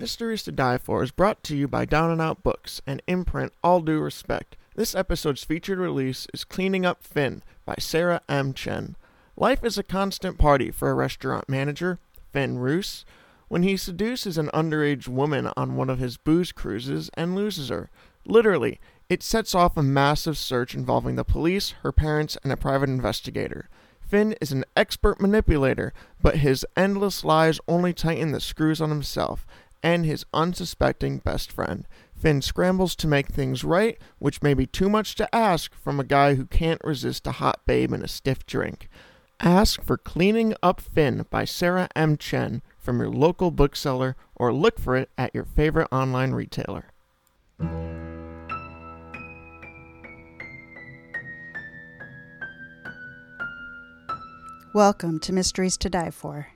Mysteries to Die For is brought to you by Down and Out Books and imprint All Due Respect. This episode's featured release is Cleaning Up Finn by Sarah M. Chen. Life is a constant party for a restaurant manager, Finn Roos, when he seduces an underage woman on one of his booze cruises and loses her. Literally, it sets off a massive search involving the police, her parents, and a private investigator. Finn is an expert manipulator, but his endless lies only tighten the screws on himself and his unsuspecting best friend. Finn scrambles to make things right, which may be too much to ask from a guy who can't resist a hot babe and a stiff drink. Ask for Cleaning Up Finn by Sarah M. Chen from your local bookseller or look for it at your favorite online retailer. Welcome to Mysteries to Die For.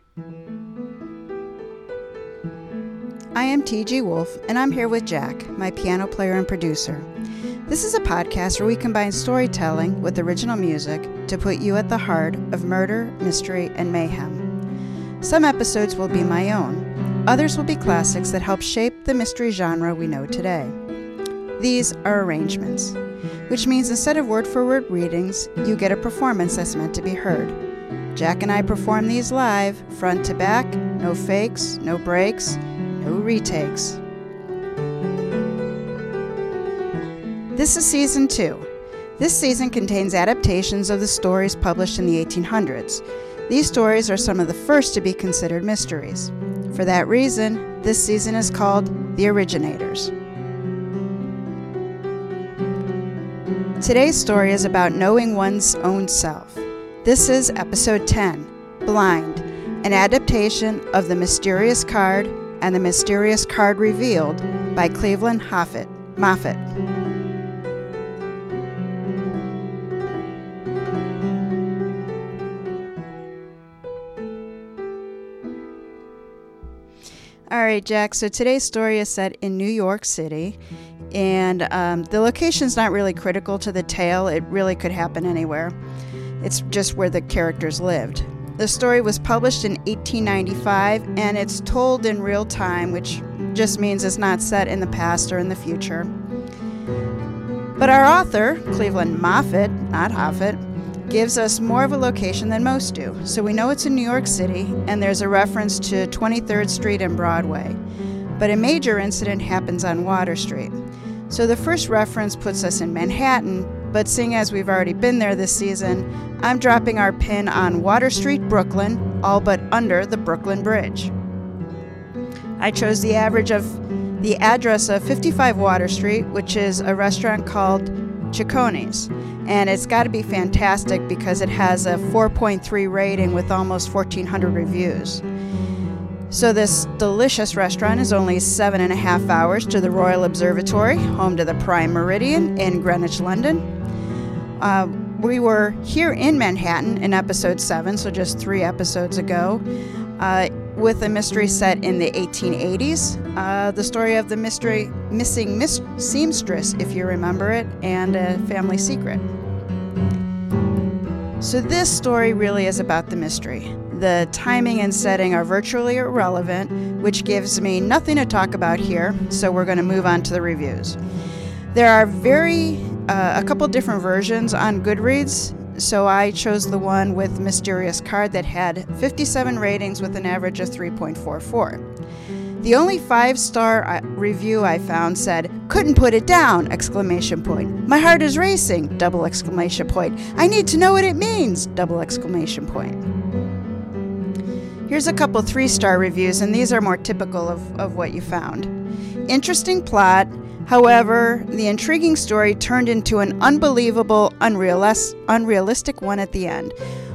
I am T.G. Wolf, and I'm here with Jack, my piano player and producer. This is a podcast where we combine storytelling with original music to put you at the heart of murder, mystery, and mayhem. Some episodes will be my own, others will be classics that help shape the mystery genre we know today. These are arrangements, which means instead of word for word readings, you get a performance that's meant to be heard. Jack and I perform these live, front to back, no fakes, no breaks, no retakes. This is season two. This season contains adaptations of the stories published in the 1800s. These stories are some of the first to be considered mysteries. For that reason, this season is called The Originators. Today's story is about knowing one's own self. This is episode 10 Blind, an adaptation of The Mysterious Card and the Mysterious Card Revealed by Cleveland Hoffett, Moffett. All right, Jack. So today's story is set in New York City, and um, the location's not really critical to the tale. It really could happen anywhere. It's just where the characters lived. The story was published in 1895 and it's told in real time, which just means it's not set in the past or in the future. But our author, Cleveland Moffett, not Hoffett, gives us more of a location than most do. So we know it's in New York City and there's a reference to 23rd Street and Broadway. But a major incident happens on Water Street. So the first reference puts us in Manhattan, but seeing as we've already been there this season, I'm dropping our pin on Water Street, Brooklyn, all but under the Brooklyn Bridge. I chose the average of the address of 55 Water Street, which is a restaurant called Cecconi's. And it's got to be fantastic because it has a 4.3 rating with almost 1,400 reviews. So, this delicious restaurant is only seven and a half hours to the Royal Observatory, home to the Prime Meridian in Greenwich, London. Uh, we were here in Manhattan in episode 7, so just three episodes ago, uh, with a mystery set in the 1880s. Uh, the story of the mystery missing mis- seamstress, if you remember it, and a family secret. So, this story really is about the mystery. The timing and setting are virtually irrelevant, which gives me nothing to talk about here, so we're going to move on to the reviews. There are very uh, a couple different versions on Goodreads. So I chose the one with Mysterious Card that had 57 ratings with an average of 3.44. The only five-star uh, review I found said, "Couldn't put it down!" exclamation point. My heart is racing! double exclamation point. I need to know what it means! double exclamation point. Here's a couple three-star reviews, and these are more typical of, of what you found. Interesting plot, However, the intriguing story turned into an unbelievable, unrealis- unrealistic one at the end.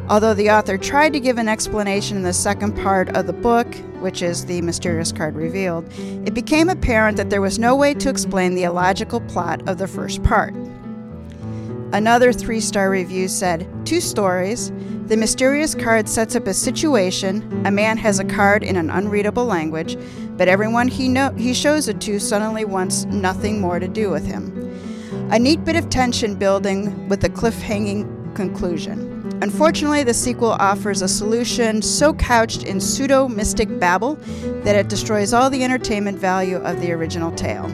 Although the author tried to give an explanation in the second part of the book, which is the mysterious card revealed, it became apparent that there was no way to explain the illogical plot of the first part. Another three star review said Two stories. The mysterious card sets up a situation. A man has a card in an unreadable language, but everyone he, know- he shows it to suddenly wants nothing more to do with him. A neat bit of tension building with a cliffhanging conclusion. Unfortunately, the sequel offers a solution so couched in pseudo mystic babble that it destroys all the entertainment value of the original tale.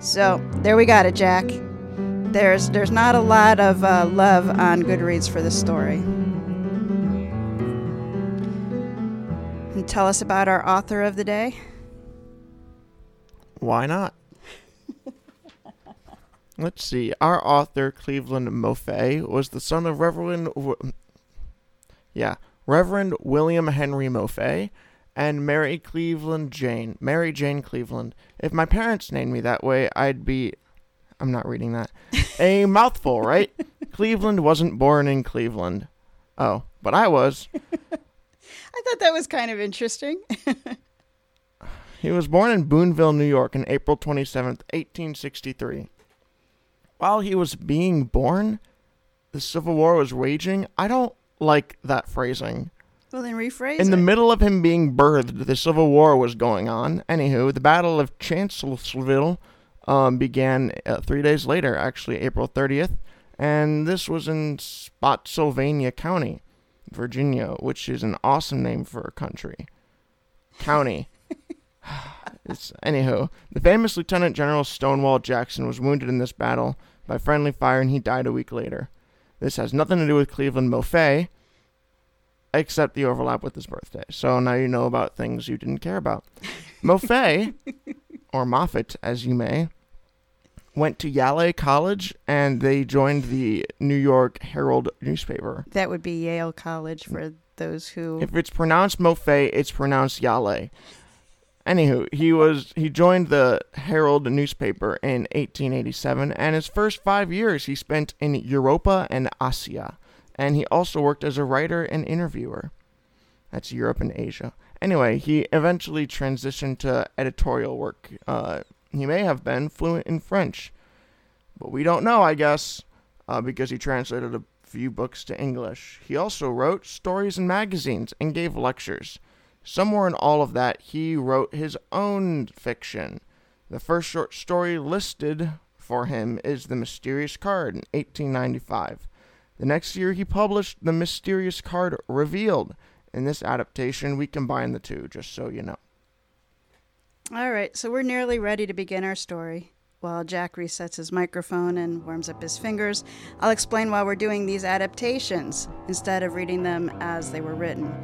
So, there we got it, Jack. There's, there's not a lot of uh, love on Goodreads for this story. And tell us about our author of the day. Why not? Let's see. Our author, Cleveland Moffett, was the son of Reverend, w- yeah, Reverend William Henry Moffett and Mary Cleveland Jane, Mary Jane Cleveland. If my parents named me that way, I'd be, I'm not reading that, a mouthful, right? Cleveland wasn't born in Cleveland. Oh, but I was. I thought that was kind of interesting. He was born in Boonville, New York, on April 27th, 1863. While he was being born, the Civil War was raging. I don't like that phrasing. well, then rephrase In the middle of him being birthed, the Civil War was going on. Anywho, the Battle of Chancellorsville um, began uh, three days later, actually April 30th, and this was in Spotsylvania County, Virginia, which is an awesome name for a country. County. it's, anywho, the famous Lieutenant General Stonewall Jackson was wounded in this battle by friendly fire, and he died a week later. This has nothing to do with Cleveland Moffett, except the overlap with his birthday. So now you know about things you didn't care about. Moffett, or Moffat, as you may, went to Yale College and they joined the New York Herald newspaper. That would be Yale College for those who. If it's pronounced Moffat, it's pronounced Yale. Anywho, he was he joined the Herald newspaper in 1887, and his first five years he spent in Europa and Asia, and he also worked as a writer and interviewer. That's Europe and Asia. Anyway, he eventually transitioned to editorial work. Uh, he may have been fluent in French, but we don't know, I guess, uh, because he translated a few books to English. He also wrote stories in magazines and gave lectures. Somewhere in all of that, he wrote his own fiction. The first short story listed for him is The Mysterious Card in 1895. The next year, he published The Mysterious Card Revealed. In this adaptation, we combine the two, just so you know. All right, so we're nearly ready to begin our story. While Jack resets his microphone and warms up his fingers, I'll explain why we're doing these adaptations instead of reading them as they were written.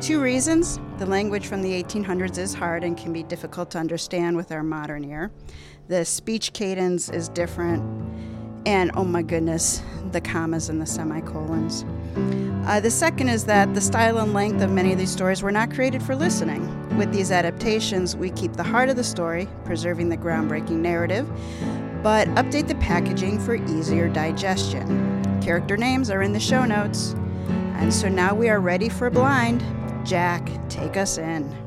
Two reasons the language from the 1800s is hard and can be difficult to understand with our modern ear. The speech cadence is different, and oh my goodness, the commas and the semicolons. Uh, the second is that the style and length of many of these stories were not created for listening. With these adaptations, we keep the heart of the story, preserving the groundbreaking narrative, but update the packaging for easier digestion. Character names are in the show notes. And so now we are ready for Blind. Jack, take us in.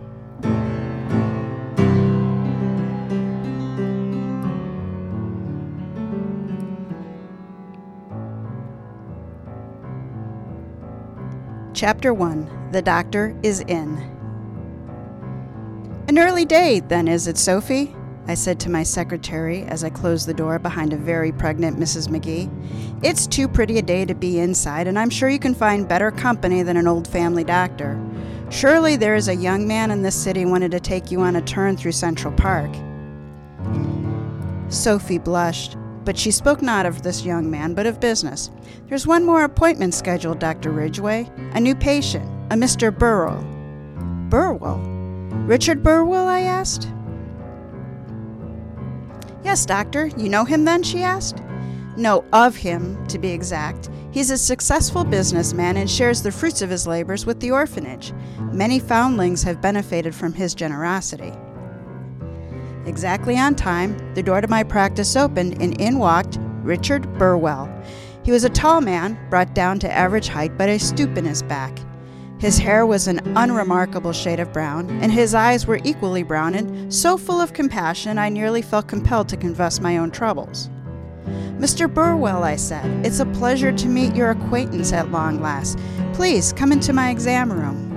Chapter 1 The Doctor is In. An early day, then, is it, Sophie? I said to my secretary as I closed the door behind a very pregnant Mrs. McGee. It's too pretty a day to be inside, and I'm sure you can find better company than an old family doctor. Surely there is a young man in this city wanted to take you on a turn through Central Park. Sophie blushed, but she spoke not of this young man, but of business. There's one more appointment scheduled, Dr. Ridgway. A new patient, a Mr. Burwell. Burwell? Richard Burwell? I asked. Yes, doctor. You know him then? she asked. No, of him, to be exact. He's a successful businessman and shares the fruits of his labors with the orphanage. Many foundlings have benefited from his generosity. Exactly on time, the door to my practice opened and in walked Richard Burwell. He was a tall man, brought down to average height by a stoop in his back. His hair was an unremarkable shade of brown, and his eyes were equally brown and so full of compassion I nearly felt compelled to confess my own troubles. Mr. Burwell, I said, it's a pleasure to meet your acquaintance at long last. Please come into my exam room.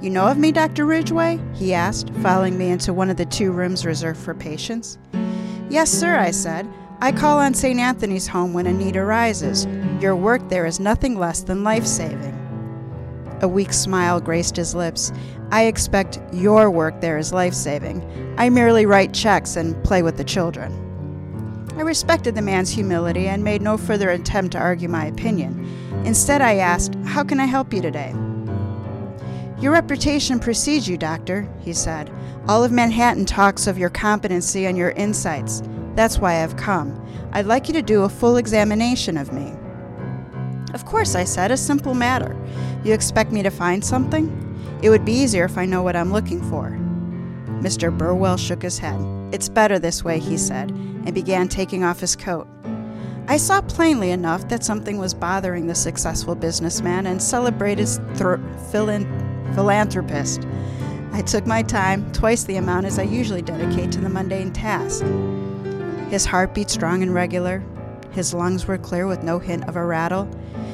You know of me, Dr. Ridgway? he asked, following me into one of the two rooms reserved for patients. Yes, sir, I said. I call on St. Anthony's home when a need arises. Your work there is nothing less than life saving. A weak smile graced his lips. I expect your work there is life saving. I merely write checks and play with the children. I respected the man's humility and made no further attempt to argue my opinion. Instead, I asked, How can I help you today? Your reputation precedes you, Doctor, he said. All of Manhattan talks of your competency and your insights. That's why I've come. I'd like you to do a full examination of me. Of course, I said, a simple matter. You expect me to find something? It would be easier if I know what I'm looking for. Mr. Burwell shook his head. It's better this way, he said, and began taking off his coat. I saw plainly enough that something was bothering the successful businessman and celebrated thro- philanthropist. I took my time, twice the amount as I usually dedicate to the mundane task. His heart beat strong and regular. His lungs were clear with no hint of a rattle.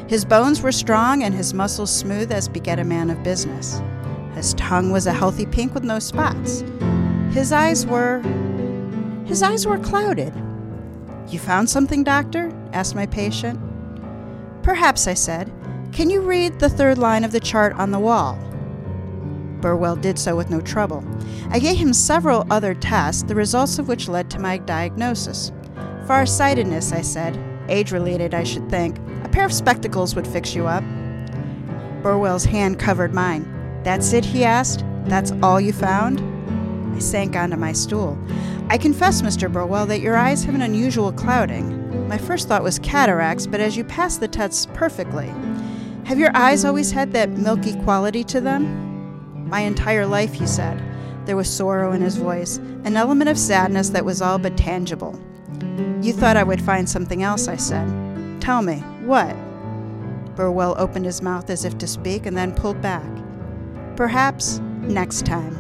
His bones were strong and his muscles smooth as beget a man of business. His tongue was a healthy pink with no spots. His eyes were. His eyes were clouded. You found something, doctor? asked my patient. Perhaps, I said. Can you read the third line of the chart on the wall? Burwell did so with no trouble. I gave him several other tests, the results of which led to my diagnosis. Farsightedness, I said. Age related, I should think. A pair of spectacles would fix you up. Burwell's hand covered mine. That's it, he asked. That's all you found? I sank onto my stool. I confess, Mr. Burwell, that your eyes have an unusual clouding. My first thought was cataracts, but as you passed the tests perfectly. Have your eyes always had that milky quality to them? My entire life, he said. There was sorrow in his voice, an element of sadness that was all but tangible. You thought I would find something else, I said. Tell me, what? Burwell opened his mouth as if to speak and then pulled back. Perhaps next time.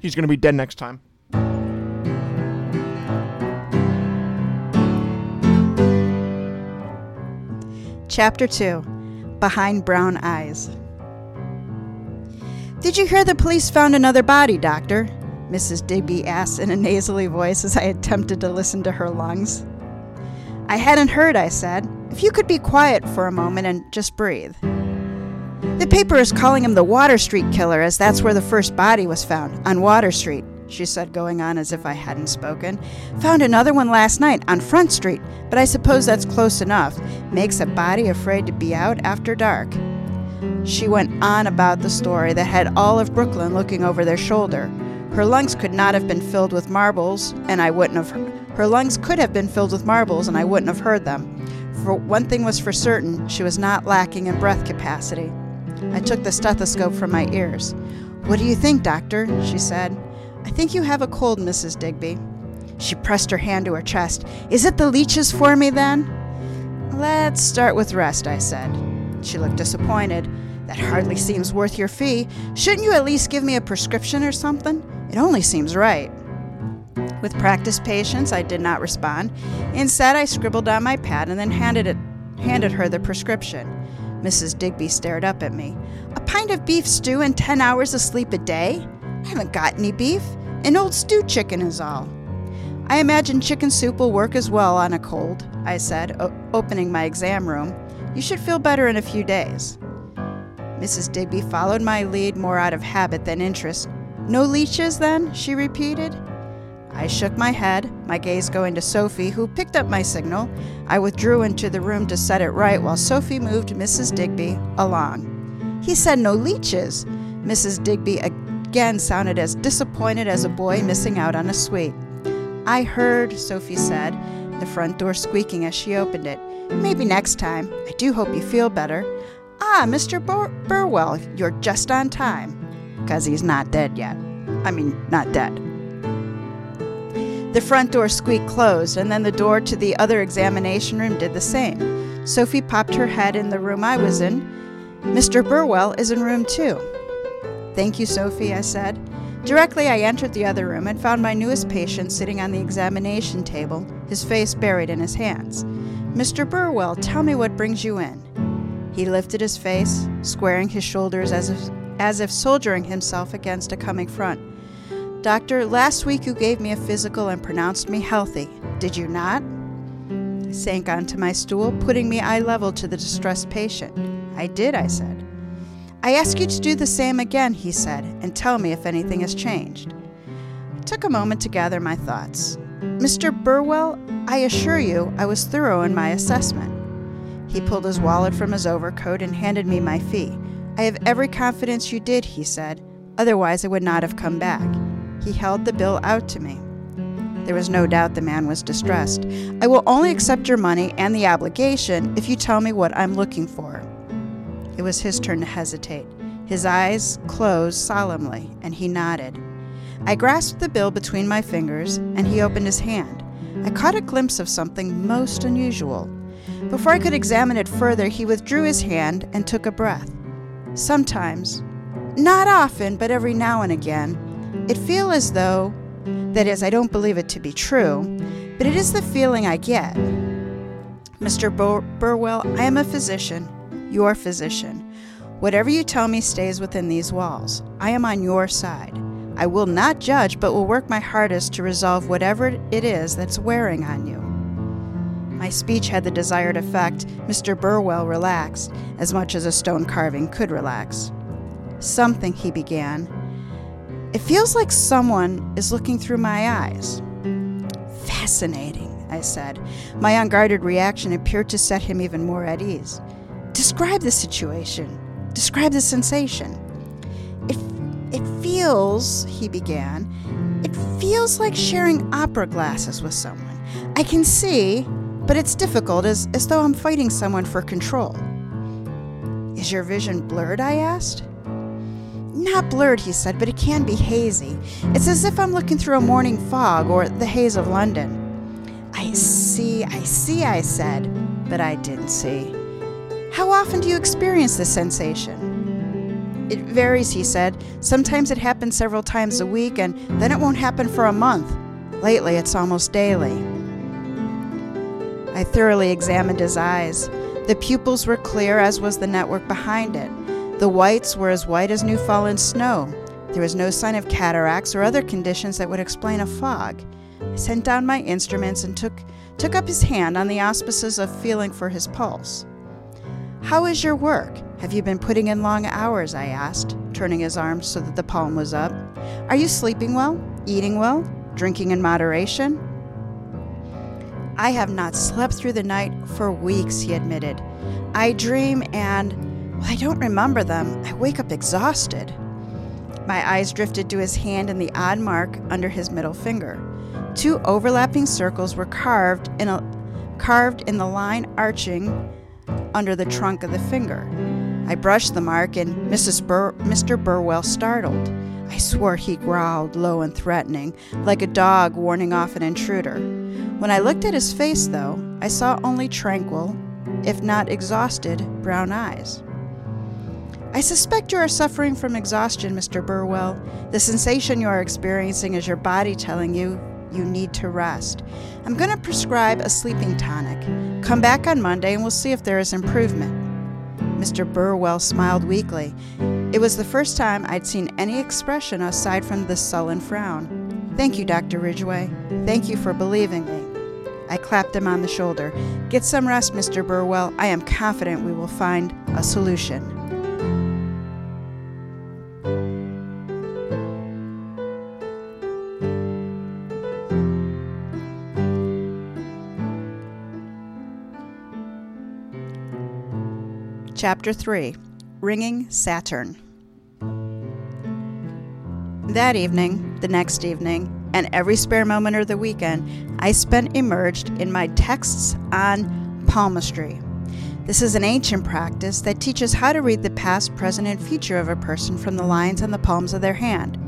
He's going to be dead next time. Chapter 2 Behind Brown Eyes. Did you hear the police found another body, Doctor? Mrs. Digby asked in a nasally voice as I attempted to listen to her lungs. I hadn't heard, I said. If you could be quiet for a moment and just breathe. The paper is calling him the Water Street killer, as that's where the first body was found, on Water Street, she said, going on as if I hadn't spoken. Found another one last night on Front Street, but I suppose that's close enough. Makes a body afraid to be out after dark. She went on about the story that had all of Brooklyn looking over their shoulder. Her lungs could not have been filled with marbles, and I wouldn't have. Her lungs could have been filled with marbles, and I wouldn't have heard them. For one thing was for certain, she was not lacking in breath capacity. I took the stethoscope from my ears. What do you think, doctor? she said. I think you have a cold, Mrs. Digby. She pressed her hand to her chest. Is it the leeches for me, then? Let's start with rest, I said. She looked disappointed. That hardly seems worth your fee. Shouldn't you at least give me a prescription or something? It only seems right. With practiced patience, I did not respond. Instead, I scribbled on my pad and then handed it handed her the prescription. Mrs. Digby stared up at me. A pint of beef stew and ten hours of sleep a day? I haven't got any beef. An old stew chicken is all. I imagine chicken soup will work as well on a cold, I said, o- opening my exam room. You should feel better in a few days. Mrs. Digby followed my lead more out of habit than interest. No leeches, then? she repeated. I shook my head, my gaze going to Sophie, who picked up my signal. I withdrew into the room to set it right while Sophie moved Mrs. Digby along. He said no leeches. Mrs. Digby again sounded as disappointed as a boy missing out on a sweet. I heard, Sophie said, the front door squeaking as she opened it. Maybe next time. I do hope you feel better. Ah, Mr. Bur- Burwell, you're just on time. Because he's not dead yet. I mean, not dead. The front door squeaked closed, and then the door to the other examination room did the same. Sophie popped her head in the room I was in. Mr. Burwell is in room two. Thank you, Sophie, I said. Directly I entered the other room and found my newest patient sitting on the examination table, his face buried in his hands. Mr. Burwell, tell me what brings you in. He lifted his face, squaring his shoulders as if, as if soldiering himself against a coming front. Doctor, last week you gave me a physical and pronounced me healthy. Did you not? I sank onto my stool, putting me eye level to the distressed patient. I did, I said. I ask you to do the same again, he said, and tell me if anything has changed. I took a moment to gather my thoughts. Mr. Burwell, I assure you I was thorough in my assessment. He pulled his wallet from his overcoat and handed me my fee. I have every confidence you did, he said. Otherwise, I would not have come back. He held the bill out to me. There was no doubt the man was distressed. I will only accept your money and the obligation if you tell me what I'm looking for. It was his turn to hesitate. His eyes closed solemnly, and he nodded. I grasped the bill between my fingers, and he opened his hand. I caught a glimpse of something most unusual. Before I could examine it further, he withdrew his hand and took a breath. Sometimes, not often, but every now and again, it feels as though, that is, I don't believe it to be true, but it is the feeling I get. Mr. Bur- Burwell, I am a physician, your physician. Whatever you tell me stays within these walls. I am on your side. I will not judge, but will work my hardest to resolve whatever it is that's wearing on you. My speech had the desired effect. Mr. Burwell relaxed, as much as a stone carving could relax. Something, he began. It feels like someone is looking through my eyes. Fascinating, I said. My unguarded reaction appeared to set him even more at ease. Describe the situation. Describe the sensation. It, it feels, he began, it feels like sharing opera glasses with someone. I can see, but it's difficult, as, as though I'm fighting someone for control. Is your vision blurred? I asked. Not blurred, he said, but it can be hazy. It's as if I'm looking through a morning fog or the haze of London. I see, I see, I said, but I didn't see. How often do you experience this sensation? It varies, he said. Sometimes it happens several times a week, and then it won't happen for a month. Lately, it's almost daily. I thoroughly examined his eyes. The pupils were clear, as was the network behind it. The whites were as white as new fallen snow. There was no sign of cataracts or other conditions that would explain a fog. I sent down my instruments and took, took up his hand on the auspices of feeling for his pulse. How is your work? Have you been putting in long hours? I asked, turning his arm so that the palm was up. Are you sleeping well? Eating well? Drinking in moderation? I have not slept through the night for weeks, he admitted. I dream and well, I don't remember them. I wake up exhausted. My eyes drifted to his hand and the odd mark under his middle finger. Two overlapping circles were carved in a carved in the line arching under the trunk of the finger. I brushed the mark and Mrs. Bur- Mr. Burwell startled. I swore he growled low and threatening, like a dog warning off an intruder. When I looked at his face, though, I saw only tranquil, if not exhausted, brown eyes. I suspect you are suffering from exhaustion, Mr. Burwell. The sensation you are experiencing is your body telling you you need to rest. I'm going to prescribe a sleeping tonic. Come back on Monday and we'll see if there is improvement. Mr. Burwell smiled weakly. It was the first time I'd seen any expression aside from the sullen frown. Thank you, Dr. Ridgway. Thank you for believing me. I clapped him on the shoulder. Get some rest, Mr. Burwell. I am confident we will find a solution. Chapter 3 Ringing Saturn. That evening, the next evening, and every spare moment of the weekend, I spent immersed in my texts on palmistry. This is an ancient practice that teaches how to read the past, present, and future of a person from the lines on the palms of their hand.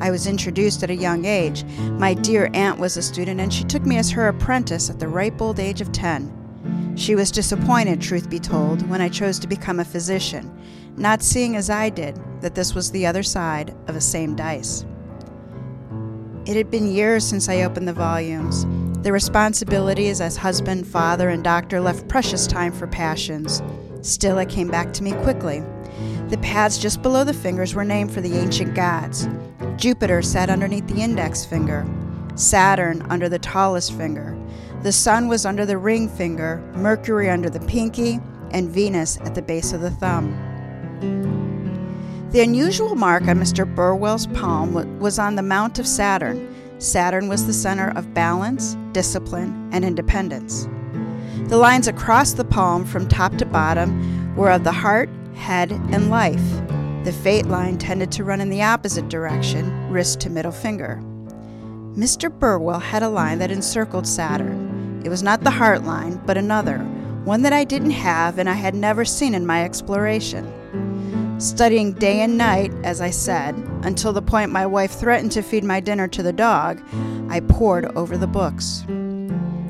I was introduced at a young age. My dear aunt was a student, and she took me as her apprentice at the ripe old age of 10. She was disappointed, truth be told, when I chose to become a physician, not seeing as I did that this was the other side of the same dice. It had been years since I opened the volumes. The responsibilities as husband, father, and doctor left precious time for passions. Still, it came back to me quickly. The pads just below the fingers were named for the ancient gods. Jupiter sat underneath the index finger, Saturn under the tallest finger. The Sun was under the ring finger, Mercury under the pinky, and Venus at the base of the thumb. The unusual mark on Mr. Burwell's palm was on the mount of Saturn. Saturn was the center of balance, discipline, and independence. The lines across the palm from top to bottom were of the heart, head, and life. The fate line tended to run in the opposite direction, wrist to middle finger. Mr. Burwell had a line that encircled Saturn. It was not the heart line, but another, one that I didn't have and I had never seen in my exploration. Studying day and night, as I said, until the point my wife threatened to feed my dinner to the dog, I pored over the books.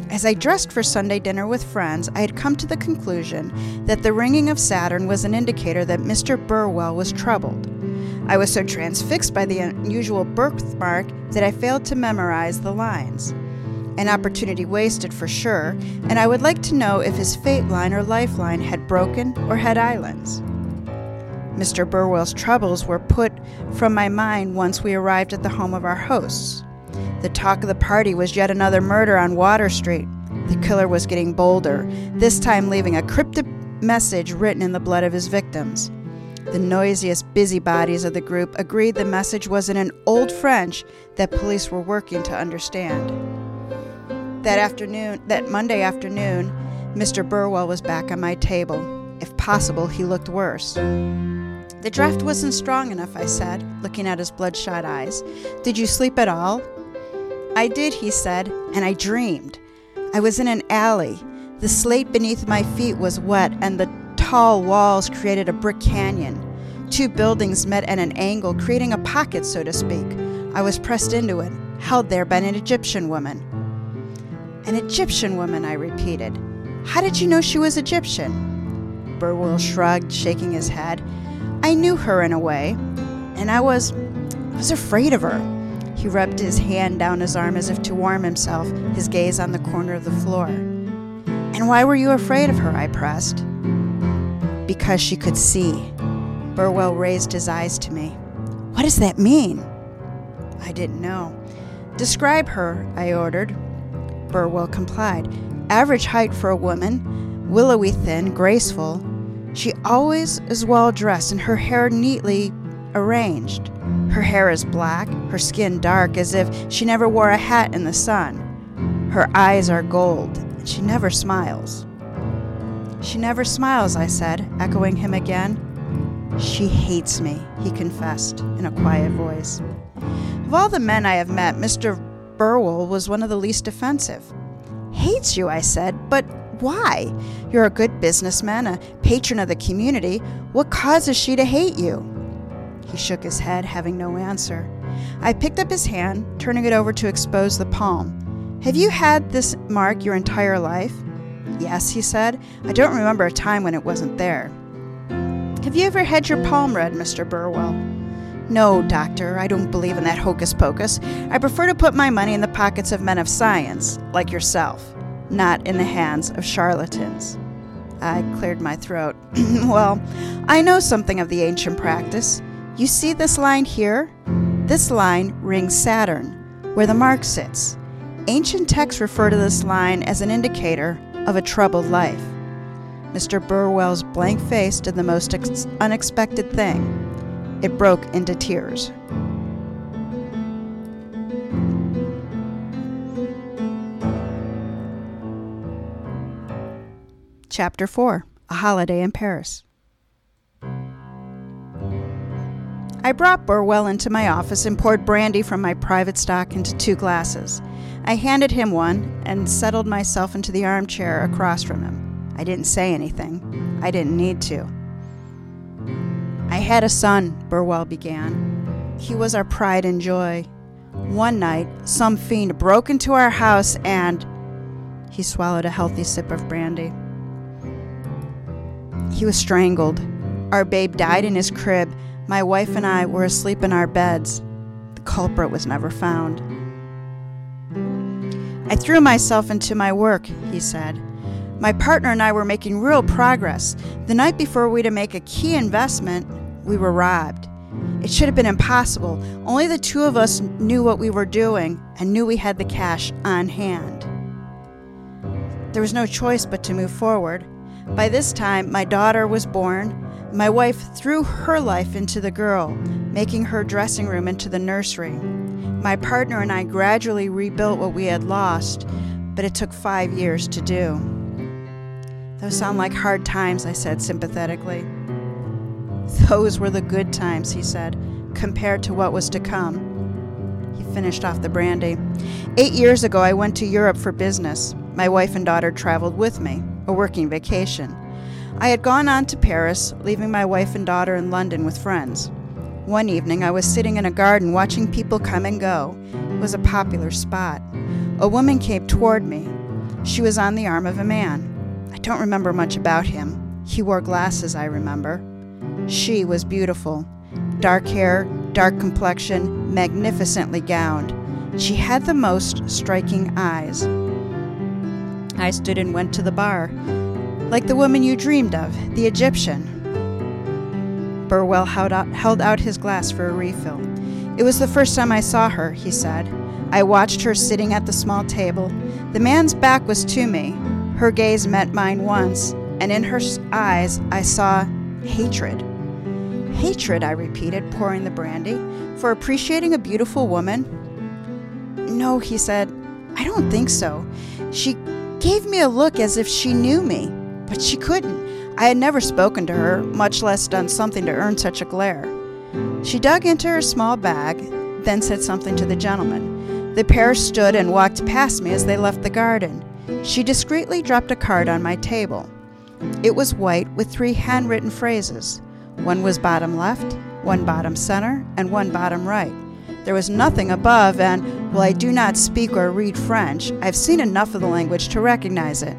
As I dressed for Sunday dinner with friends, I had come to the conclusion that the ringing of Saturn was an indicator that Mr. Burwell was troubled. I was so transfixed by the unusual birthmark that I failed to memorize the lines. An opportunity wasted for sure, and I would like to know if his fate line or lifeline had broken or had islands. Mr. Burwell's troubles were put from my mind once we arrived at the home of our hosts. The talk of the party was yet another murder on Water Street. The killer was getting bolder, this time leaving a cryptic message written in the blood of his victims. The noisiest busybodies of the group agreed the message was in an old French that police were working to understand. That afternoon, that Monday afternoon, Mr. Burwell was back on my table. If possible, he looked worse. The draft wasn't strong enough, I said, looking at his bloodshot eyes. Did you sleep at all? I did, he said, and I dreamed. I was in an alley. The slate beneath my feet was wet, and the tall walls created a brick canyon. Two buildings met at an angle, creating a pocket, so to speak. I was pressed into it, held there by an Egyptian woman. An Egyptian woman, I repeated. How did you know she was Egyptian? Burwell shrugged, shaking his head. I knew her in a way, and I was I was afraid of her. He rubbed his hand down his arm as if to warm himself, his gaze on the corner of the floor. And why were you afraid of her? I pressed. Because she could see. Burwell raised his eyes to me. What does that mean? I didn't know. Describe her, I ordered. Burwell complied. Average height for a woman, willowy thin, graceful. She always is well dressed and her hair neatly arranged. Her hair is black, her skin dark, as if she never wore a hat in the sun. Her eyes are gold, and she never smiles. She never smiles, I said, echoing him again. She hates me, he confessed in a quiet voice. Of all the men I have met, Mr. Burwell was one of the least offensive. Hates you, I said, but why? You're a good businessman, a patron of the community. What causes she to hate you? He shook his head, having no answer. I picked up his hand, turning it over to expose the palm. Have you had this mark your entire life? Yes, he said. I don't remember a time when it wasn't there. Have you ever had your palm read, Mr. Burwell? No, doctor, I don't believe in that hocus pocus. I prefer to put my money in the pockets of men of science, like yourself, not in the hands of charlatans. I cleared my throat. well, I know something of the ancient practice. You see this line here? This line rings Saturn, where the mark sits. Ancient texts refer to this line as an indicator of a troubled life. Mr. Burwell's blank face did the most ex- unexpected thing. It broke into tears. Chapter 4 A Holiday in Paris. I brought Burwell into my office and poured brandy from my private stock into two glasses. I handed him one and settled myself into the armchair across from him. I didn't say anything. I didn't need to. I had a son, Burwell began. He was our pride and joy. One night, some fiend broke into our house and. He swallowed a healthy sip of brandy. He was strangled. Our babe died in his crib, my wife and I were asleep in our beds. The culprit was never found. I threw myself into my work, he said. My partner and I were making real progress. The night before we to make a key investment, we were robbed. It should have been impossible. Only the two of us knew what we were doing and knew we had the cash on hand. There was no choice but to move forward. By this time, my daughter was born. My wife threw her life into the girl, making her dressing room into the nursery. My partner and I gradually rebuilt what we had lost, but it took five years to do. Those sound like hard times, I said sympathetically. Those were the good times, he said, compared to what was to come. He finished off the brandy. Eight years ago, I went to Europe for business. My wife and daughter traveled with me, a working vacation. I had gone on to Paris, leaving my wife and daughter in London with friends. One evening, I was sitting in a garden watching people come and go. It was a popular spot. A woman came toward me. She was on the arm of a man. I don't remember much about him. He wore glasses, I remember. She was beautiful. Dark hair, dark complexion, magnificently gowned. She had the most striking eyes. I stood and went to the bar. Like the woman you dreamed of, the Egyptian. Burwell held out, held out his glass for a refill. It was the first time I saw her, he said. I watched her sitting at the small table. The man's back was to me. Her gaze met mine once, and in her eyes I saw hatred. Hatred, I repeated, pouring the brandy, for appreciating a beautiful woman? No, he said, I don't think so. She gave me a look as if she knew me, but she couldn't. I had never spoken to her, much less done something to earn such a glare. She dug into her small bag, then said something to the gentleman. The pair stood and walked past me as they left the garden. She discreetly dropped a card on my table. It was white with three handwritten phrases. One was bottom left, one bottom center, and one bottom right. There was nothing above, and while I do not speak or read French, I've seen enough of the language to recognize it.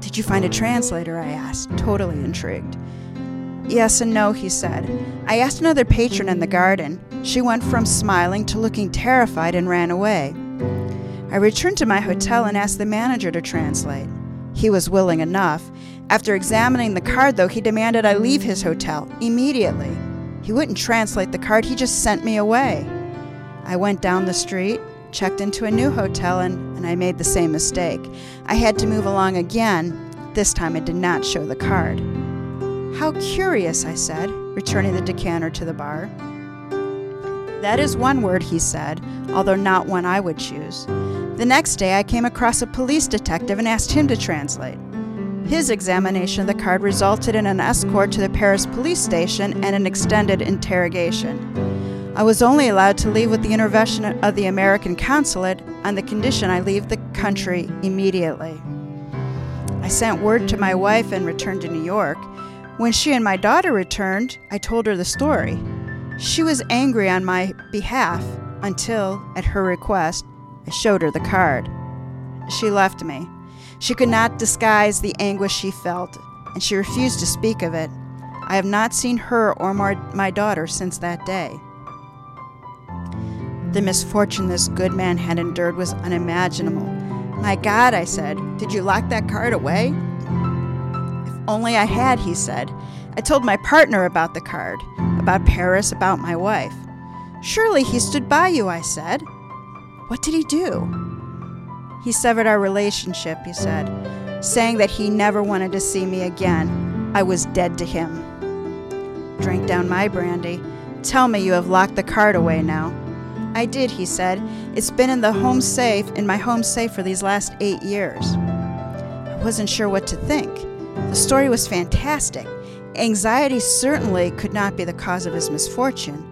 Did you find a translator? I asked, totally intrigued. Yes and no, he said. I asked another patron in the garden. She went from smiling to looking terrified and ran away. I returned to my hotel and asked the manager to translate. He was willing enough. After examining the card, though, he demanded I leave his hotel immediately. He wouldn't translate the card, he just sent me away. I went down the street, checked into a new hotel, and, and I made the same mistake. I had to move along again. This time it did not show the card. How curious, I said, returning the decanter to the bar. That is one word, he said, although not one I would choose. The next day I came across a police detective and asked him to translate. His examination of the card resulted in an escort to the Paris police station and an extended interrogation. I was only allowed to leave with the intervention of the American consulate on the condition I leave the country immediately. I sent word to my wife and returned to New York. When she and my daughter returned, I told her the story. She was angry on my behalf until, at her request, I showed her the card. She left me. She could not disguise the anguish she felt, and she refused to speak of it. I have not seen her or my, my daughter since that day. The misfortune this good man had endured was unimaginable. My God, I said, did you lock that card away? If only I had, he said. I told my partner about the card, about Paris, about my wife. Surely he stood by you, I said. What did he do? He severed our relationship, he said, saying that he never wanted to see me again. I was dead to him. Drink down my brandy. Tell me you have locked the card away now. I did, he said. It's been in the home safe, in my home safe for these last eight years. I wasn't sure what to think. The story was fantastic. Anxiety certainly could not be the cause of his misfortune.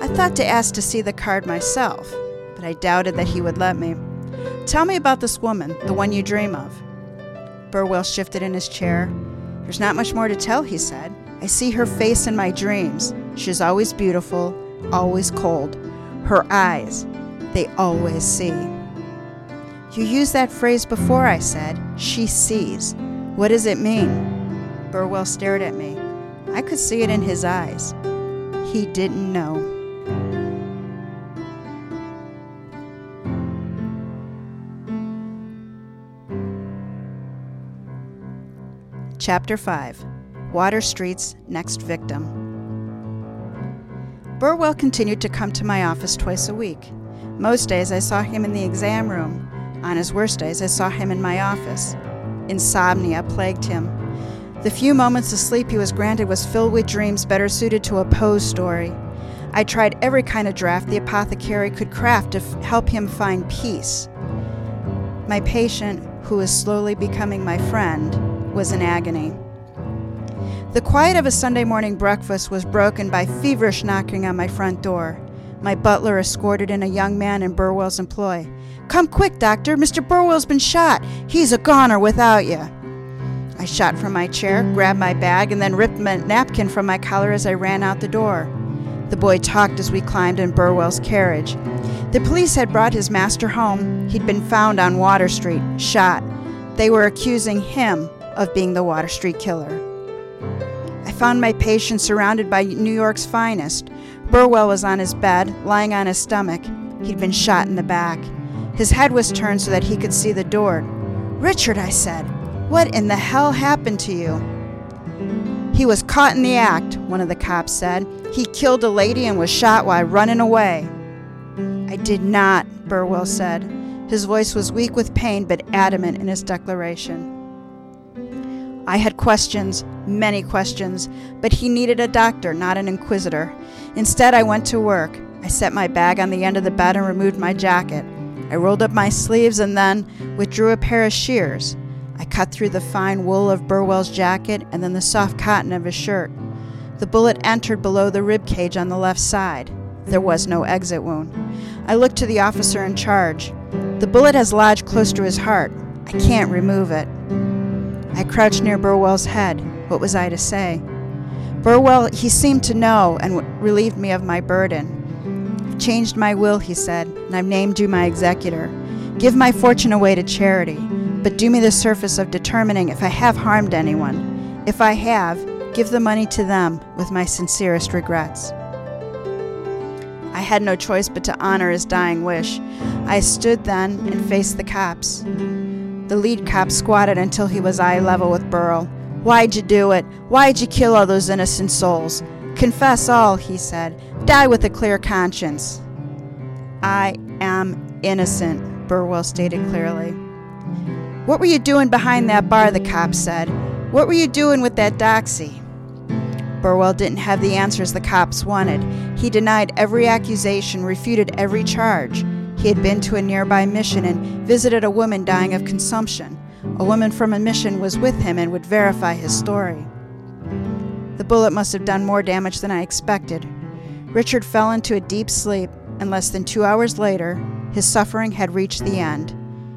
I thought to ask to see the card myself, but I doubted that he would let me. Tell me about this woman, the one you dream of. Burwell shifted in his chair. There's not much more to tell, he said. I see her face in my dreams. She's always beautiful, always cold. Her eyes, they always see. You used that phrase before, I said. She sees. What does it mean? Burwell stared at me. I could see it in his eyes. He didn't know. Chapter 5 Water Street's Next Victim. Burwell continued to come to my office twice a week. Most days I saw him in the exam room. On his worst days, I saw him in my office. Insomnia plagued him. The few moments of sleep he was granted was filled with dreams better suited to a Poe story. I tried every kind of draft the apothecary could craft to f- help him find peace. My patient, who was slowly becoming my friend, was in agony. The quiet of a Sunday morning breakfast was broken by feverish knocking on my front door. My butler escorted in a young man in Burwell's employ. Come quick, doctor. Mr. Burwell's been shot. He's a goner without you. I shot from my chair, grabbed my bag, and then ripped my napkin from my collar as I ran out the door. The boy talked as we climbed in Burwell's carriage. The police had brought his master home. He'd been found on Water Street, shot. They were accusing him of being the Water Street killer. I found my patient surrounded by New York's finest. Burwell was on his bed, lying on his stomach. He'd been shot in the back. His head was turned so that he could see the door. Richard, I said, what in the hell happened to you? He was caught in the act, one of the cops said. He killed a lady and was shot while running away. I did not, Burwell said. His voice was weak with pain but adamant in his declaration. I had questions, many questions, but he needed a doctor, not an inquisitor. Instead, I went to work. I set my bag on the end of the bed and removed my jacket. I rolled up my sleeves and then withdrew a pair of shears. I cut through the fine wool of Burwell's jacket and then the soft cotton of his shirt. The bullet entered below the rib cage on the left side. There was no exit wound. I looked to the officer in charge. The bullet has lodged close to his heart. I can't remove it. I crouched near Burwell's head. What was I to say? Burwell, he seemed to know and relieved me of my burden. I've changed my will, he said, and I've named you my executor. Give my fortune away to charity, but do me the service of determining if I have harmed anyone. If I have, give the money to them with my sincerest regrets. I had no choice but to honor his dying wish. I stood then and faced the cops. The lead cop squatted until he was eye level with Burl. Why'd you do it? Why'd you kill all those innocent souls? Confess all, he said. Die with a clear conscience. I am innocent, Burwell stated clearly. What were you doing behind that bar? the cop said. What were you doing with that doxy? Burwell didn't have the answers the cops wanted. He denied every accusation, refuted every charge. He had been to a nearby mission and visited a woman dying of consumption. A woman from a mission was with him and would verify his story. The bullet must have done more damage than I expected. Richard fell into a deep sleep, and less than two hours later, his suffering had reached the end.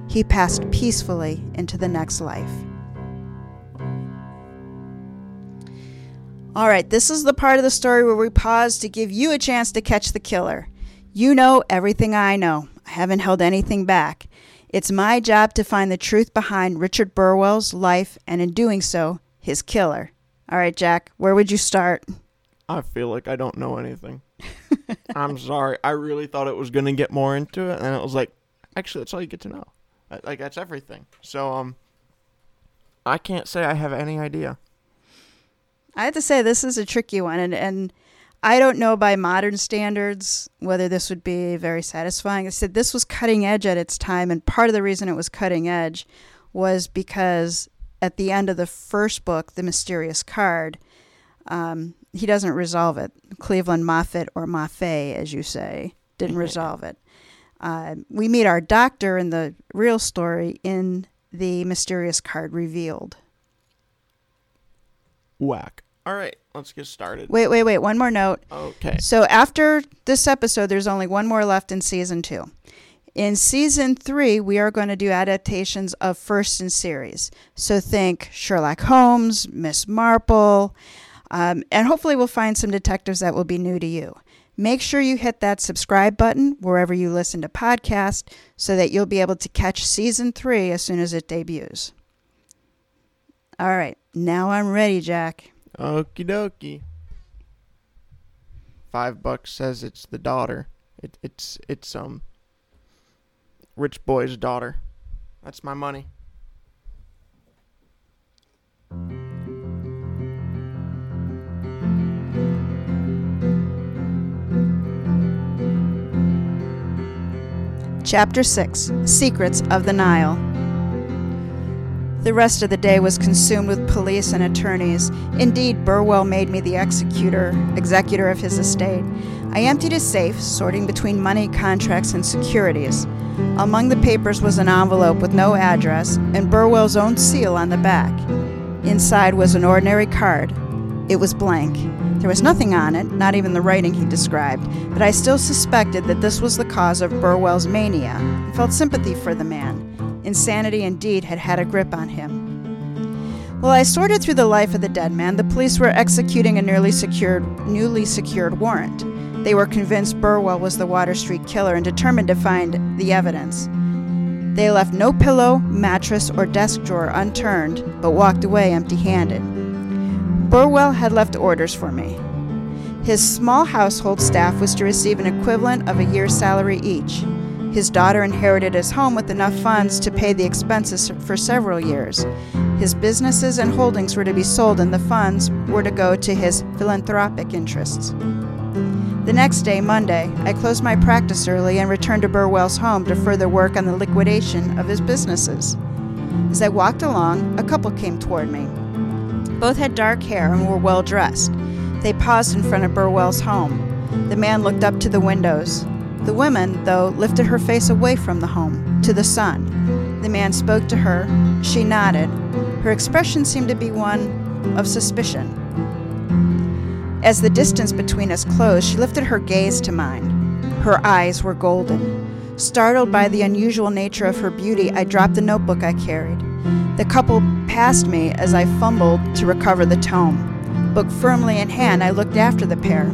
He passed peacefully into the next life. All right, this is the part of the story where we pause to give you a chance to catch the killer. You know everything I know. I haven't held anything back. It's my job to find the truth behind Richard Burwell's life and, in doing so, his killer. All right, Jack, where would you start? I feel like I don't know anything. I'm sorry. I really thought it was going to get more into it, and it was like, actually, that's all you get to know. Like, that's everything. So, um, I can't say I have any idea. I have to say, this is a tricky one, and, and I don't know by modern standards whether this would be very satisfying. I said this was cutting edge at its time, and part of the reason it was cutting edge was because at the end of the first book, The Mysterious Card, um, he doesn't resolve it. Cleveland Moffett, or Maffei, as you say, didn't resolve it. Uh, we meet our doctor in the real story in The Mysterious Card Revealed. Whack. All right, let's get started. Wait, wait, wait. One more note. Okay. So after this episode, there's only one more left in season two. In season three, we are going to do adaptations of first in series. So think Sherlock Holmes, Miss Marple, um, and hopefully we'll find some detectives that will be new to you. Make sure you hit that subscribe button wherever you listen to podcasts so that you'll be able to catch season three as soon as it debuts. All right, now I'm ready, Jack. Okie dokie. Five bucks says it's the daughter. It, it's it's um rich boy's daughter. That's my money. Chapter 6 Secrets of the Nile the rest of the day was consumed with police and attorneys. Indeed, Burwell made me the executor, executor of his estate. I emptied his safe, sorting between money, contracts, and securities. Among the papers was an envelope with no address and Burwell's own seal on the back. Inside was an ordinary card. It was blank. There was nothing on it, not even the writing he described, but I still suspected that this was the cause of Burwell's mania and felt sympathy for the man. Insanity indeed had had a grip on him. While I sorted through the life of the dead man, the police were executing a newly secured, newly secured warrant. They were convinced Burwell was the Water Street killer and determined to find the evidence. They left no pillow, mattress, or desk drawer unturned, but walked away empty handed. Burwell had left orders for me. His small household staff was to receive an equivalent of a year's salary each. His daughter inherited his home with enough funds to pay the expenses for several years. His businesses and holdings were to be sold, and the funds were to go to his philanthropic interests. The next day, Monday, I closed my practice early and returned to Burwell's home to further work on the liquidation of his businesses. As I walked along, a couple came toward me. Both had dark hair and were well dressed. They paused in front of Burwell's home. The man looked up to the windows. The woman, though, lifted her face away from the home, to the sun. The man spoke to her. She nodded. Her expression seemed to be one of suspicion. As the distance between us closed, she lifted her gaze to mine. Her eyes were golden. Startled by the unusual nature of her beauty, I dropped the notebook I carried. The couple passed me as I fumbled to recover the tome. Book firmly in hand, I looked after the pair.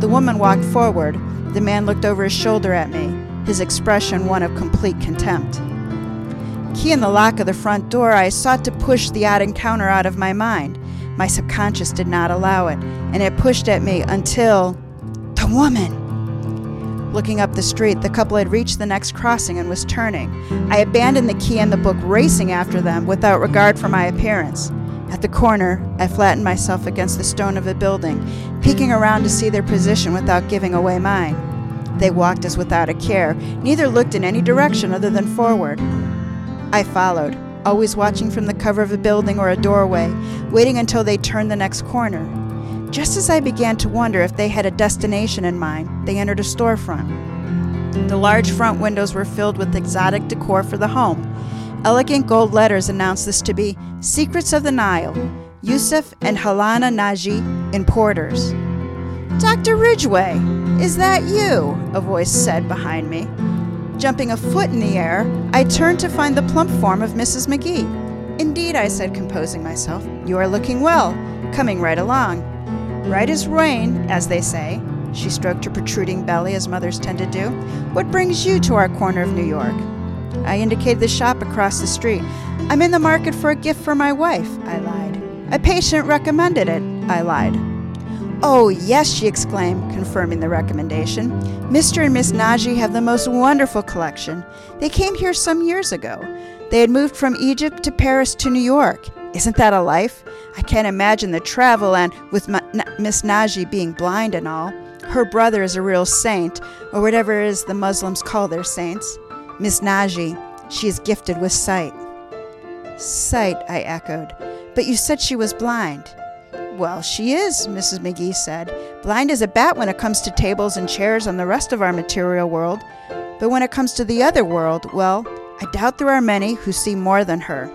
The woman walked forward. The man looked over his shoulder at me, his expression one of complete contempt. Key in the lock of the front door, I sought to push the odd encounter out of my mind. My subconscious did not allow it, and it pushed at me until. The woman! Looking up the street, the couple had reached the next crossing and was turning. I abandoned the key and the book, racing after them without regard for my appearance. At the corner, I flattened myself against the stone of a building, peeking around to see their position without giving away mine. They walked as without a care, neither looked in any direction other than forward. I followed, always watching from the cover of a building or a doorway, waiting until they turned the next corner. Just as I began to wonder if they had a destination in mind, they entered a storefront. The large front windows were filled with exotic decor for the home. Elegant gold letters announced this to be Secrets of the Nile, Yusuf and Halana Naji, importers. Dr. Ridgway, is that you? A voice said behind me. Jumping a foot in the air, I turned to find the plump form of Mrs. McGee. Indeed, I said, composing myself, you are looking well, coming right along. Right as rain, as they say. She stroked her protruding belly as mothers tend to do. What brings you to our corner of New York? I indicated the shop across the street. I'm in the market for a gift for my wife, I lied. A patient recommended it, I lied. Oh, yes, she exclaimed, confirming the recommendation. Mr. and Miss Naji have the most wonderful collection. They came here some years ago. They had moved from Egypt to Paris to New York. Isn't that a life? I can't imagine the travel, and with Miss Naji being blind and all. Her brother is a real saint, or whatever it is the Muslims call their saints. Miss Naji, she is gifted with sight. Sight, I echoed. But you said she was blind. Well, she is, Mrs. McGee said. Blind as a bat when it comes to tables and chairs and the rest of our material world. But when it comes to the other world, well, I doubt there are many who see more than her.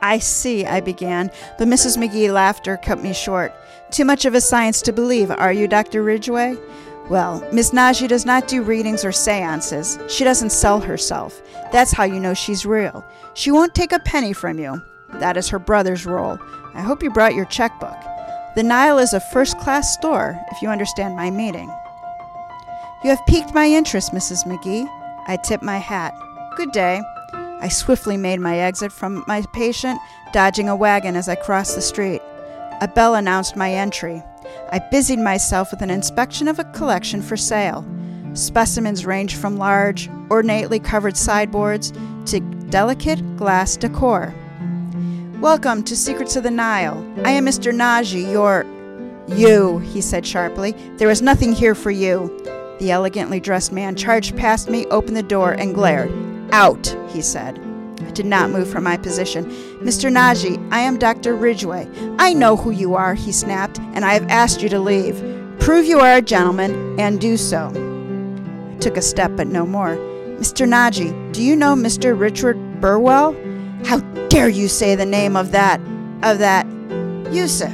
I see, I began, but Mrs. McGee laughter cut me short. Too much of a science to believe, are you, Dr. Ridgway? Well, Miss Naji does not do readings or seances. She doesn't sell herself. That's how you know she's real. She won't take a penny from you. That is her brother's role. I hope you brought your checkbook. The Nile is a first class store, if you understand my meaning. You have piqued my interest, Mrs. McGee. I tipped my hat. Good day. I swiftly made my exit from my patient, dodging a wagon as I crossed the street. A bell announced my entry. I busied myself with an inspection of a collection for sale. Specimens ranged from large, ornately covered sideboards to delicate glass decor. Welcome to Secrets of the Nile. I am Mr. Naji, your. You, he said sharply. There is nothing here for you. The elegantly dressed man charged past me, opened the door, and glared. Out, he said. Did not move from my position. Mr. Naji, I am Dr. Ridgway. I know who you are, he snapped, and I have asked you to leave. Prove you are a gentleman, and do so. I took a step, but no more. Mr. Naji, do you know Mr. Richard Burwell? How dare you say the name of that, of that, Yusuf?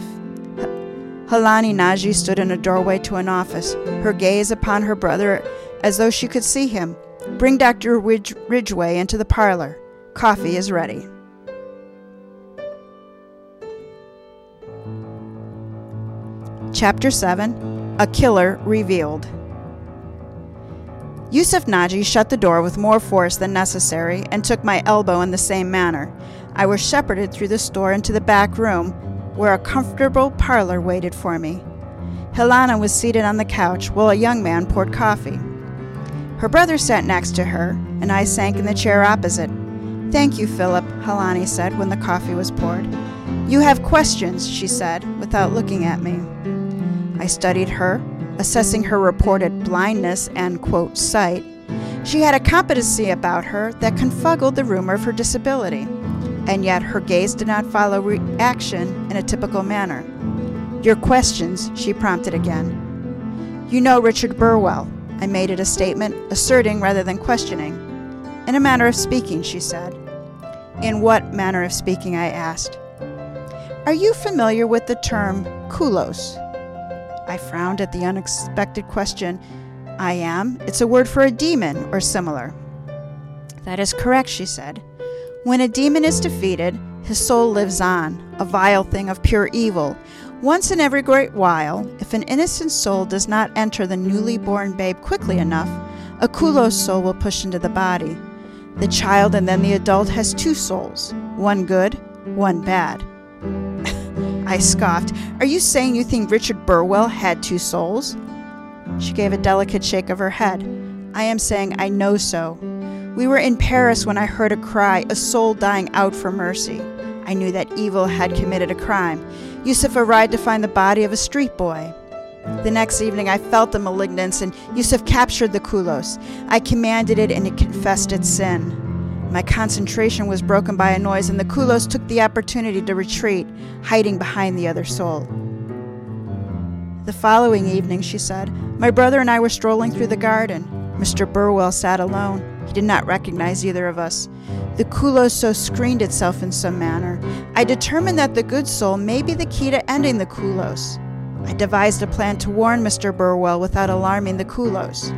Halani Naji stood in a doorway to an office, her gaze upon her brother as though she could see him. Bring Dr. Ridgway into the parlor. Coffee is ready. Chapter 7 A Killer Revealed. Yusuf Naji shut the door with more force than necessary and took my elbow in the same manner. I was shepherded through the store into the back room, where a comfortable parlor waited for me. Helena was seated on the couch while a young man poured coffee. Her brother sat next to her, and I sank in the chair opposite. Thank you, Philip, Halani said when the coffee was poured. You have questions, she said, without looking at me. I studied her, assessing her reported blindness and, quote, sight. She had a competency about her that confuggled the rumor of her disability, and yet her gaze did not follow reaction in a typical manner. Your questions, she prompted again. You know Richard Burwell. I made it a statement, asserting rather than questioning. In a manner of speaking, she said. In what manner of speaking? I asked. Are you familiar with the term kulos? I frowned at the unexpected question. I am. It's a word for a demon or similar. That is correct, she said. When a demon is defeated, his soul lives on, a vile thing of pure evil. Once in every great while, if an innocent soul does not enter the newly born babe quickly enough, a kulos soul will push into the body. The child and then the adult has two souls, one good, one bad. I scoffed. Are you saying you think Richard Burwell had two souls? She gave a delicate shake of her head. I am saying I know so. We were in Paris when I heard a cry, a soul dying out for mercy. I knew that evil had committed a crime. Yusuf arrived to find the body of a street boy. The next evening, I felt the malignance, and Yusuf captured the kulos. I commanded it, and it confessed its sin. My concentration was broken by a noise, and the kulos took the opportunity to retreat, hiding behind the other soul. The following evening, she said, my brother and I were strolling through the garden. Mr. Burwell sat alone. He did not recognize either of us. The kulos so screened itself in some manner. I determined that the good soul may be the key to ending the kulos. I devised a plan to warn Mr. Burwell without alarming the kulos.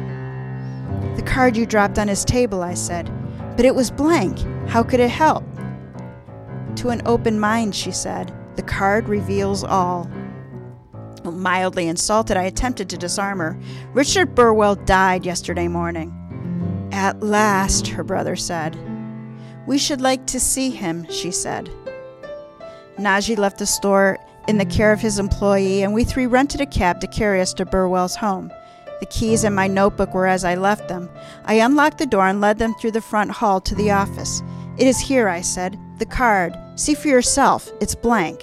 The card you dropped on his table, I said. But it was blank. How could it help? To an open mind, she said. The card reveals all. Mildly insulted, I attempted to disarm her. Richard Burwell died yesterday morning. At last, her brother said. We should like to see him, she said. Naji left the store in the care of his employee, and we three rented a cab to carry us to Burwell's home. The keys and my notebook were as I left them. I unlocked the door and led them through the front hall to the office. It is here, I said. The card. See for yourself. It's blank.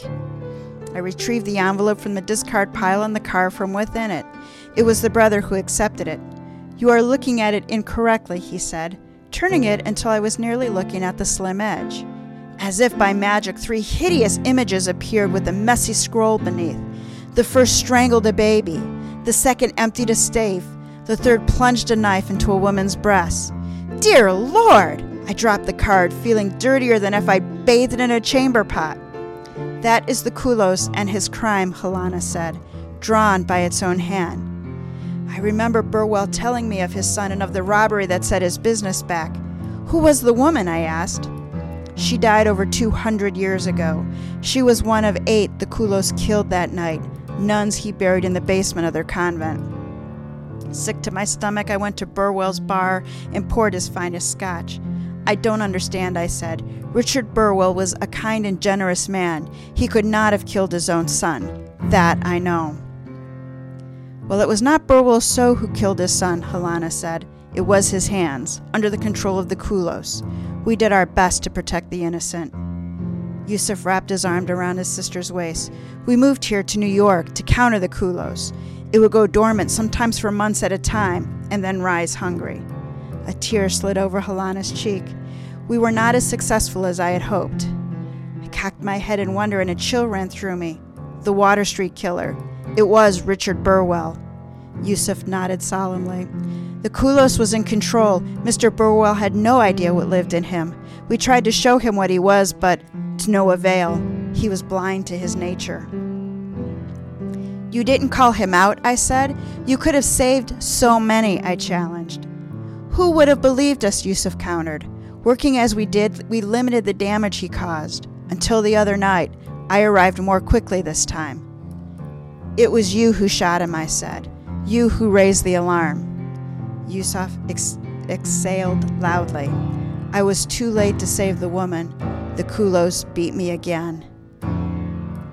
I retrieved the envelope from the discard pile and the card from within it. It was the brother who accepted it. You are looking at it incorrectly, he said, turning it until I was nearly looking at the slim edge. As if by magic, three hideous images appeared with a messy scroll beneath. The first strangled a baby, the second emptied a stave, the third plunged a knife into a woman's breast. Dear Lord! I dropped the card, feeling dirtier than if I'd bathed in a chamber pot. That is the Kulos and his crime, Helena said, drawn by its own hand. I remember Burwell telling me of his son and of the robbery that set his business back. Who was the woman? I asked. She died over 200 years ago. She was one of eight the Kulos killed that night, nuns he buried in the basement of their convent. Sick to my stomach, I went to Burwell's bar and poured his finest scotch. I don't understand, I said. Richard Burwell was a kind and generous man. He could not have killed his own son. That I know. Well, it was not Burwell So who killed his son, Helena said. It was his hands, under the control of the Kulos. We did our best to protect the innocent. Yusuf wrapped his arm around his sister's waist. We moved here to New York to counter the Kulos. It would go dormant, sometimes for months at a time, and then rise hungry. A tear slid over Helana's cheek. We were not as successful as I had hoped. I cocked my head in wonder, and a chill ran through me. The Water Street killer. It was Richard Burwell. Yusuf nodded solemnly. The Kulos was in control. Mr. Burwell had no idea what lived in him. We tried to show him what he was, but to no avail. He was blind to his nature. You didn't call him out, I said. You could have saved so many, I challenged. Who would have believed us, Yusuf countered. Working as we did, we limited the damage he caused. Until the other night, I arrived more quickly this time. It was you who shot him, I said. You who raised the alarm. Yusuf ex- exhaled loudly. I was too late to save the woman. The Kulos beat me again.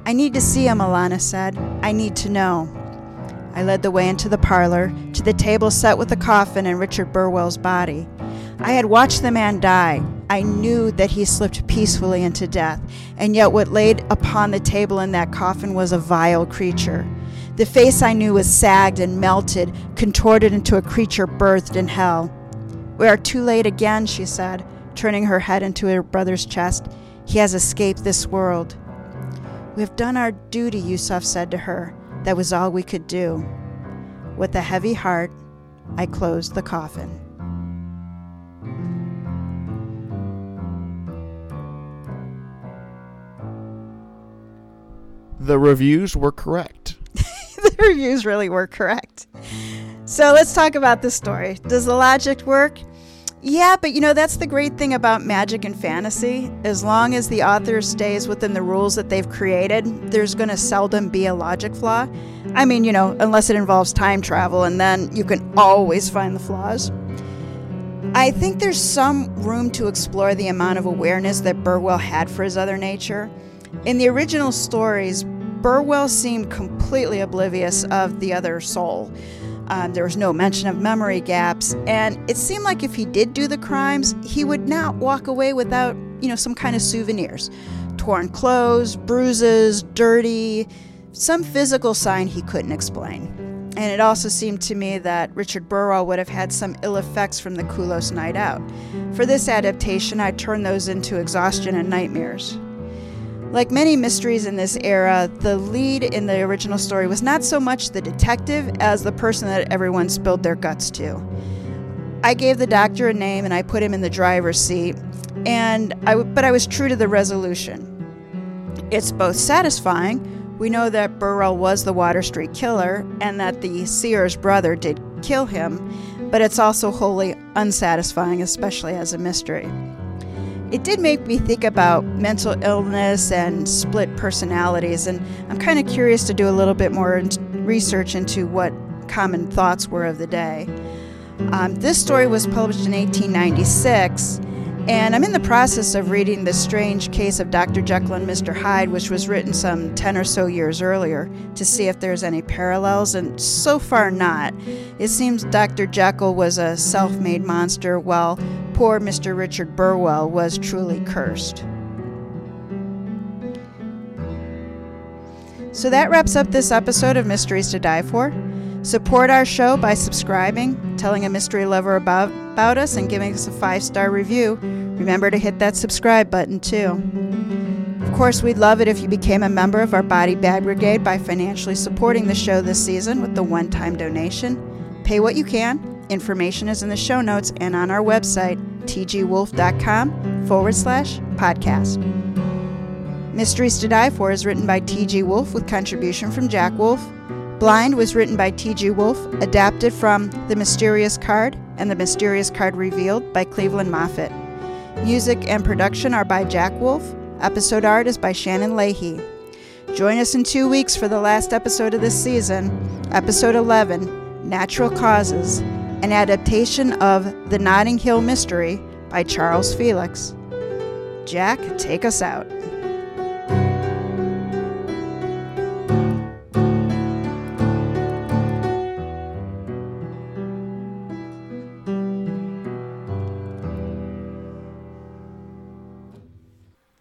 I need to see him, Alana said. I need to know. I led the way into the parlor, to the table set with the coffin and Richard Burwell's body. I had watched the man die. I knew that he slipped peacefully into death, and yet what laid upon the table in that coffin was a vile creature. The face I knew was sagged and melted, contorted into a creature birthed in hell. We are too late again, she said, turning her head into her brother's chest. He has escaped this world. We have done our duty, Yusuf said to her. That was all we could do. With a heavy heart, I closed the coffin. The reviews were correct. the reviews really were correct. So let's talk about this story. Does the logic work? Yeah, but you know, that's the great thing about magic and fantasy. As long as the author stays within the rules that they've created, there's going to seldom be a logic flaw. I mean, you know, unless it involves time travel, and then you can always find the flaws. I think there's some room to explore the amount of awareness that Burwell had for his other nature. In the original stories, Burwell seemed completely oblivious of the other soul. Um, there was no mention of memory gaps, and it seemed like if he did do the crimes, he would not walk away without, you know, some kind of souvenirs torn clothes, bruises, dirty, some physical sign he couldn't explain. And it also seemed to me that Richard Burwell would have had some ill effects from the Kulos night out. For this adaptation, I turned those into exhaustion and nightmares. Like many mysteries in this era, the lead in the original story was not so much the detective as the person that everyone spilled their guts to. I gave the doctor a name and I put him in the driver's seat, and I but I was true to the resolution. It's both satisfying. We know that Burwell was the Water Street killer and that the Seer's brother did kill him, but it's also wholly unsatisfying, especially as a mystery. It did make me think about mental illness and split personalities, and I'm kind of curious to do a little bit more research into what common thoughts were of the day. Um, this story was published in 1896, and I'm in the process of reading The Strange Case of Dr. Jekyll and Mr. Hyde, which was written some 10 or so years earlier, to see if there's any parallels, and so far not. It seems Dr. Jekyll was a self made monster, while poor Mr. Richard Burwell was truly cursed. So that wraps up this episode of Mysteries to Die For. Support our show by subscribing, telling a mystery lover about, about us, and giving us a five star review. Remember to hit that subscribe button too. Of course, we'd love it if you became a member of our Body Bag Brigade by financially supporting the show this season with the one time donation. Pay what you can. Information is in the show notes and on our website, tgwolf.com forward slash podcast. Mysteries to Die For is written by T.G. Wolf with contribution from Jack Wolf. Blind was written by T.G. Wolf, adapted from The Mysterious Card and The Mysterious Card Revealed by Cleveland Moffett. Music and production are by Jack Wolf. Episode art is by Shannon Leahy. Join us in two weeks for the last episode of this season, episode 11 Natural Causes an adaptation of The Notting Hill Mystery by Charles Felix. Jack, take us out.